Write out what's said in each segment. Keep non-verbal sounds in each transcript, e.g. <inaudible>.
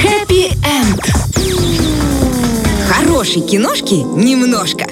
Хэппи-энд. Хорошей киношки немножко.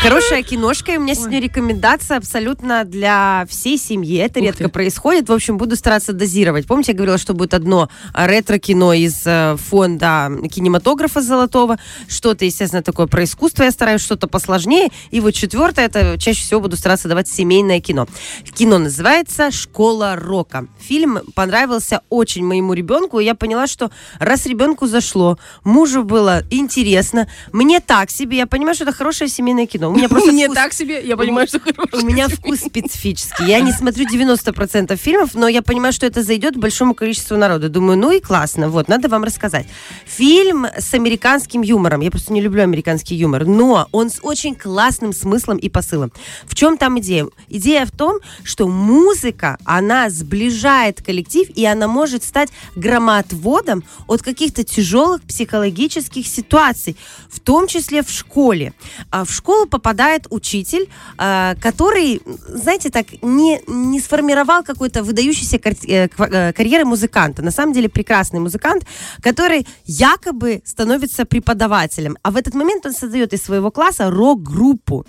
Хорошая киношка, и у меня сегодня рекомендация абсолютно для всей семьи. Это Ух редко ты. происходит. В общем, буду стараться дозировать. Помните, я говорила, что будет одно а, ретро-кино из э, фонда кинематографа золотого, что-то, естественно, такое про искусство я стараюсь, что-то посложнее. И вот четвертое, это чаще всего буду стараться давать семейное кино. Кино называется «Школа рока». Фильм понравился очень моему ребенку, и я поняла, что раз ребенку зашло, мужу было интересно, мне так себе, я понимаю, что это хорошее семейное кино. <laughs> У меня просто Мне вкус- так себе, я понимаю, что у меня вкус специфический. Я не смотрю 90% фильмов, но я понимаю, что это зайдет большому количеству народа. Думаю, ну и классно. Вот, надо вам рассказать. Фильм с американским юмором. Я просто не люблю американский юмор. Но он с очень классным смыслом и посылом. В чем там идея? Идея в том, что музыка, она сближает коллектив, и она может стать громоотводом от каких-то тяжелых психологических ситуаций, в том числе в школе. А В школу попадает учитель, а, который, знаете, так не, не сформировал какой-то выдающийся э, э, карьеры музыканта. На самом деле прекрасный музыкант, который якобы становится преподавателем. А в этот момент он создает из своего класса рок-группу.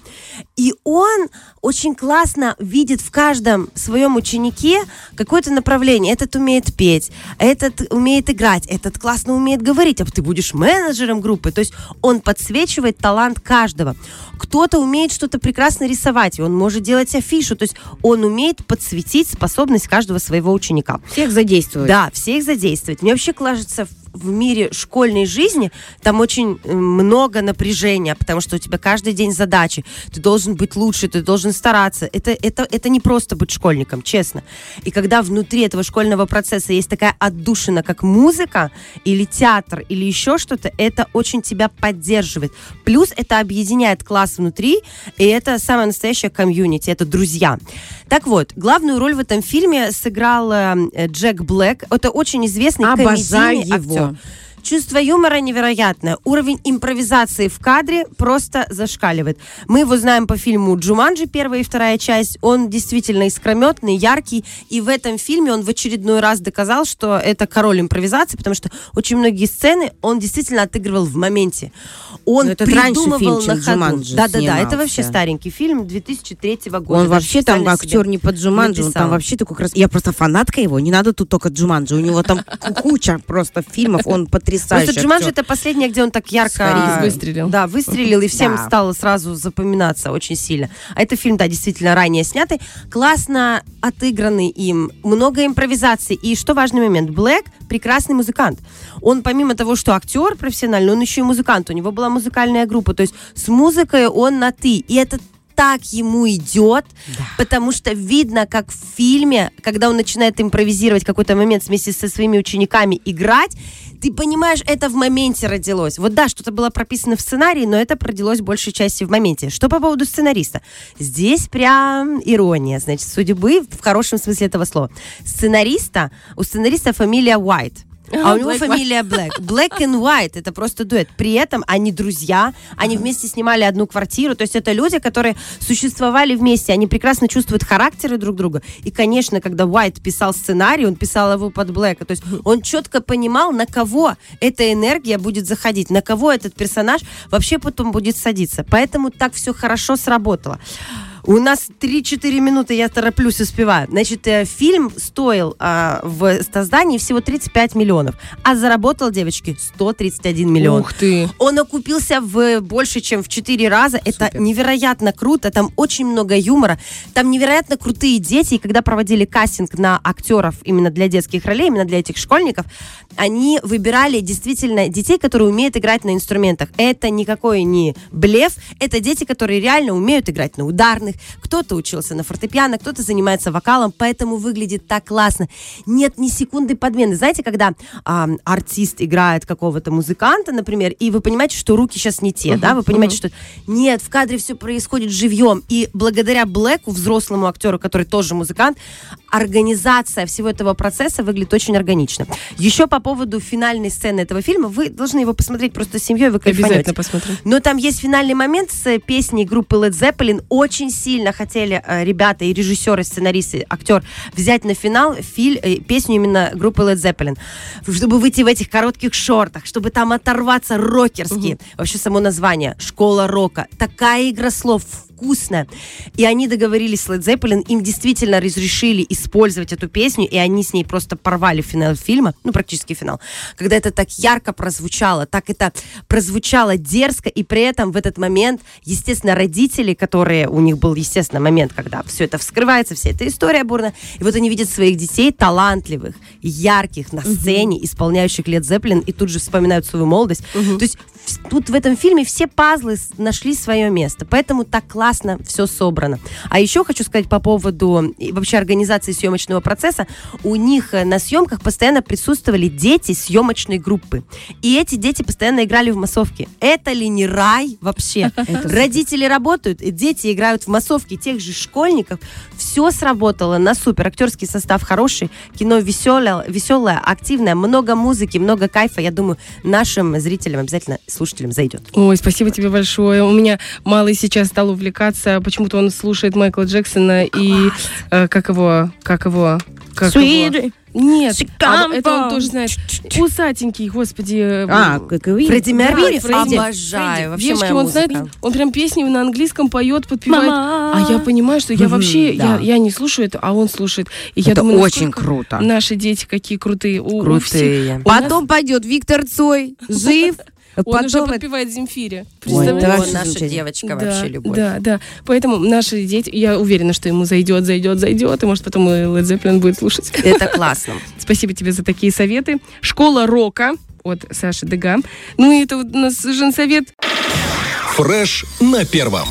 И он очень классно видит в каждом своем ученике какое-то направление. Этот умеет петь, этот умеет играть, этот классно умеет говорить, а ты будешь менеджером группы. То есть он подсвечивает талант каждого. Кто-то умеет что-то прекрасно рисовать, и он может делать афишу. То есть он умеет подсветить способность каждого своего ученика. Всех задействовать. Да, все их задействовать. Мне вообще кажется, в- мире школьной жизни там очень э, много напряжения, потому что у тебя каждый день задачи. Ты должен быть лучше, ты должен стараться. Это, это, это не просто быть школьником, честно. И когда внутри этого школьного процесса есть такая отдушина, как музыка или театр, или еще что-то, это очень тебя поддерживает. Плюс это объединяет класс внутри, и это самое настоящее комьюнити, это друзья. Так вот, главную роль в этом фильме сыграл э, Джек Блэк. Это очень известный Обожаю комедийный его. актер. so. Чувство юмора невероятное. Уровень импровизации в кадре просто зашкаливает. Мы его знаем по фильму «Джуманджи», первая и вторая часть. Он действительно искрометный, яркий. И в этом фильме он в очередной раз доказал, что это король импровизации, потому что очень многие сцены он действительно отыгрывал в моменте. Он Но раньше придумывал фильм, чем на ходу. «Джуманджи» Да-да-да, это вообще старенький фильм 2003 года. Он вообще там актер не под Джуманджи, он там вообще такой красивый. Я просто фанатка его, не надо тут только Джуманджи, у него там куча просто фильмов, он потрясающий <laughs> Просто Джуманджи это последняя, где он так ярко выстрелил. Да, выстрелил, и всем Да. стало сразу запоминаться очень сильно. А это фильм, да, действительно ранее снятый, классно отыгранный им, много импровизаций. И что важный момент, Блэк прекрасный музыкант. Он помимо того, что актер профессиональный, он еще и музыкант. У него была музыкальная группа, то есть с музыкой он на ты. И это так ему идет, потому что видно, как в фильме, когда он начинает импровизировать какой-то момент вместе со своими учениками играть, ты понимаешь, это в моменте родилось. Вот да, что-то было прописано в сценарии, но это родилось большей части в моменте. Что по поводу сценариста? Здесь прям ирония, значит, судьбы в хорошем смысле этого слова. Сценариста, у сценариста фамилия White. А у него фамилия Black. Black and White это просто дуэт. При этом они друзья, они вместе снимали одну квартиру. То есть это люди, которые существовали вместе, они прекрасно чувствуют характеры друг друга. И, конечно, когда White писал сценарий, он писал его под Блэка. То есть он четко понимал, на кого эта энергия будет заходить, на кого этот персонаж вообще потом будет садиться. Поэтому так все хорошо сработало. У нас 3-4 минуты, я тороплюсь, успеваю. Значит, э, фильм стоил а, в создании всего 35 миллионов, а заработал, девочки, 131 миллион. Ух ты. Он окупился в больше, чем в 4 раза. Это невероятно круто. Там очень много юмора. Там невероятно крутые дети. И когда проводили кастинг на актеров именно для детских ролей, именно для этих школьников, они выбирали действительно детей, которые умеют играть на инструментах. Это никакой не блеф. Это дети, которые реально умеют играть на ударных. Кто-то учился на фортепиано, кто-то занимается вокалом, поэтому выглядит так классно. Нет ни секунды подмены. Знаете, когда а, артист играет какого-то музыканта, например, и вы понимаете, что руки сейчас не те, да, вы понимаете, что нет, в кадре все происходит живьем, и благодаря Блэку, взрослому актеру, который тоже музыкант, организация всего этого процесса выглядит очень органично. Еще по поводу финальной сцены этого фильма, вы должны его посмотреть просто с семьей, вы кайфанете. Обязательно посмотрю. Но там есть финальный момент с песней группы Led Zeppelin, очень сильно хотели э, ребята и режиссеры, сценаристы, актер взять на финал филь, э, песню именно группы Led Zeppelin, чтобы выйти в этих коротких шортах, чтобы там оторваться рокерски. Вообще само название «Школа рока». Такая игра слов вкусная. И они договорились с Led Zeppelin, им действительно разрешили использовать эту песню, и они с ней просто порвали финал фильма, ну, практически финал. Когда это так ярко прозвучало, так это прозвучало дерзко, и при этом в этот момент, естественно, родители, которые, у них был, естественно, момент, когда все это вскрывается, вся эта история бурная, и вот они видят своих детей талантливых, ярких на сцене, исполняющих Led Zeppelin, и тут же вспоминают свою молодость. То есть тут в этом фильме все пазлы нашли свое место, поэтому так классно все собрано. А еще хочу сказать по поводу и вообще организации съемочного процесса. У них э, на съемках постоянно присутствовали дети съемочной группы. И эти дети постоянно играли в массовке. Это ли не рай вообще? <laughs> Родители работают, дети играют в массовке тех же школьников. Все сработало на супер. Актерский состав хороший, кино веселое, веселое, активное, много музыки, много кайфа. Я думаю, нашим зрителям, обязательно слушателям зайдет. Ой, спасибо тебе большое. У меня малый сейчас стал увлекаться. Почему-то он слушает Майкла Джексона и э, как его, как его, как его. Нет, а это он тоже знает. Усатенький, господи. А, Фредди Меркьюри Фредди. обожаю. Вообще Девочки, он музыка. знает, он прям песни на английском поет, подпевает. Мама. А я понимаю, что я вообще, да. я, я не слушаю это, а он слушает. И я Это думаю, очень круто. Наши дети какие крутые. У, у Крутые. у нас- Потом пойдет Виктор Цой, жив. Он уже Потом подпевает Земфире. Ой, Представляете? да, О, что наша замечательно. девочка Да, вообще любовь. Да, да. Поэтому наши дети, я уверена, что ему зайдет, зайдет, зайдет, и может потом и Led Zeppelin будет слушать. Это классно. <laughs> Спасибо тебе за такие советы. Школа рока от Саши Дега. Ну и это вот у нас женсовет Фреш на первом.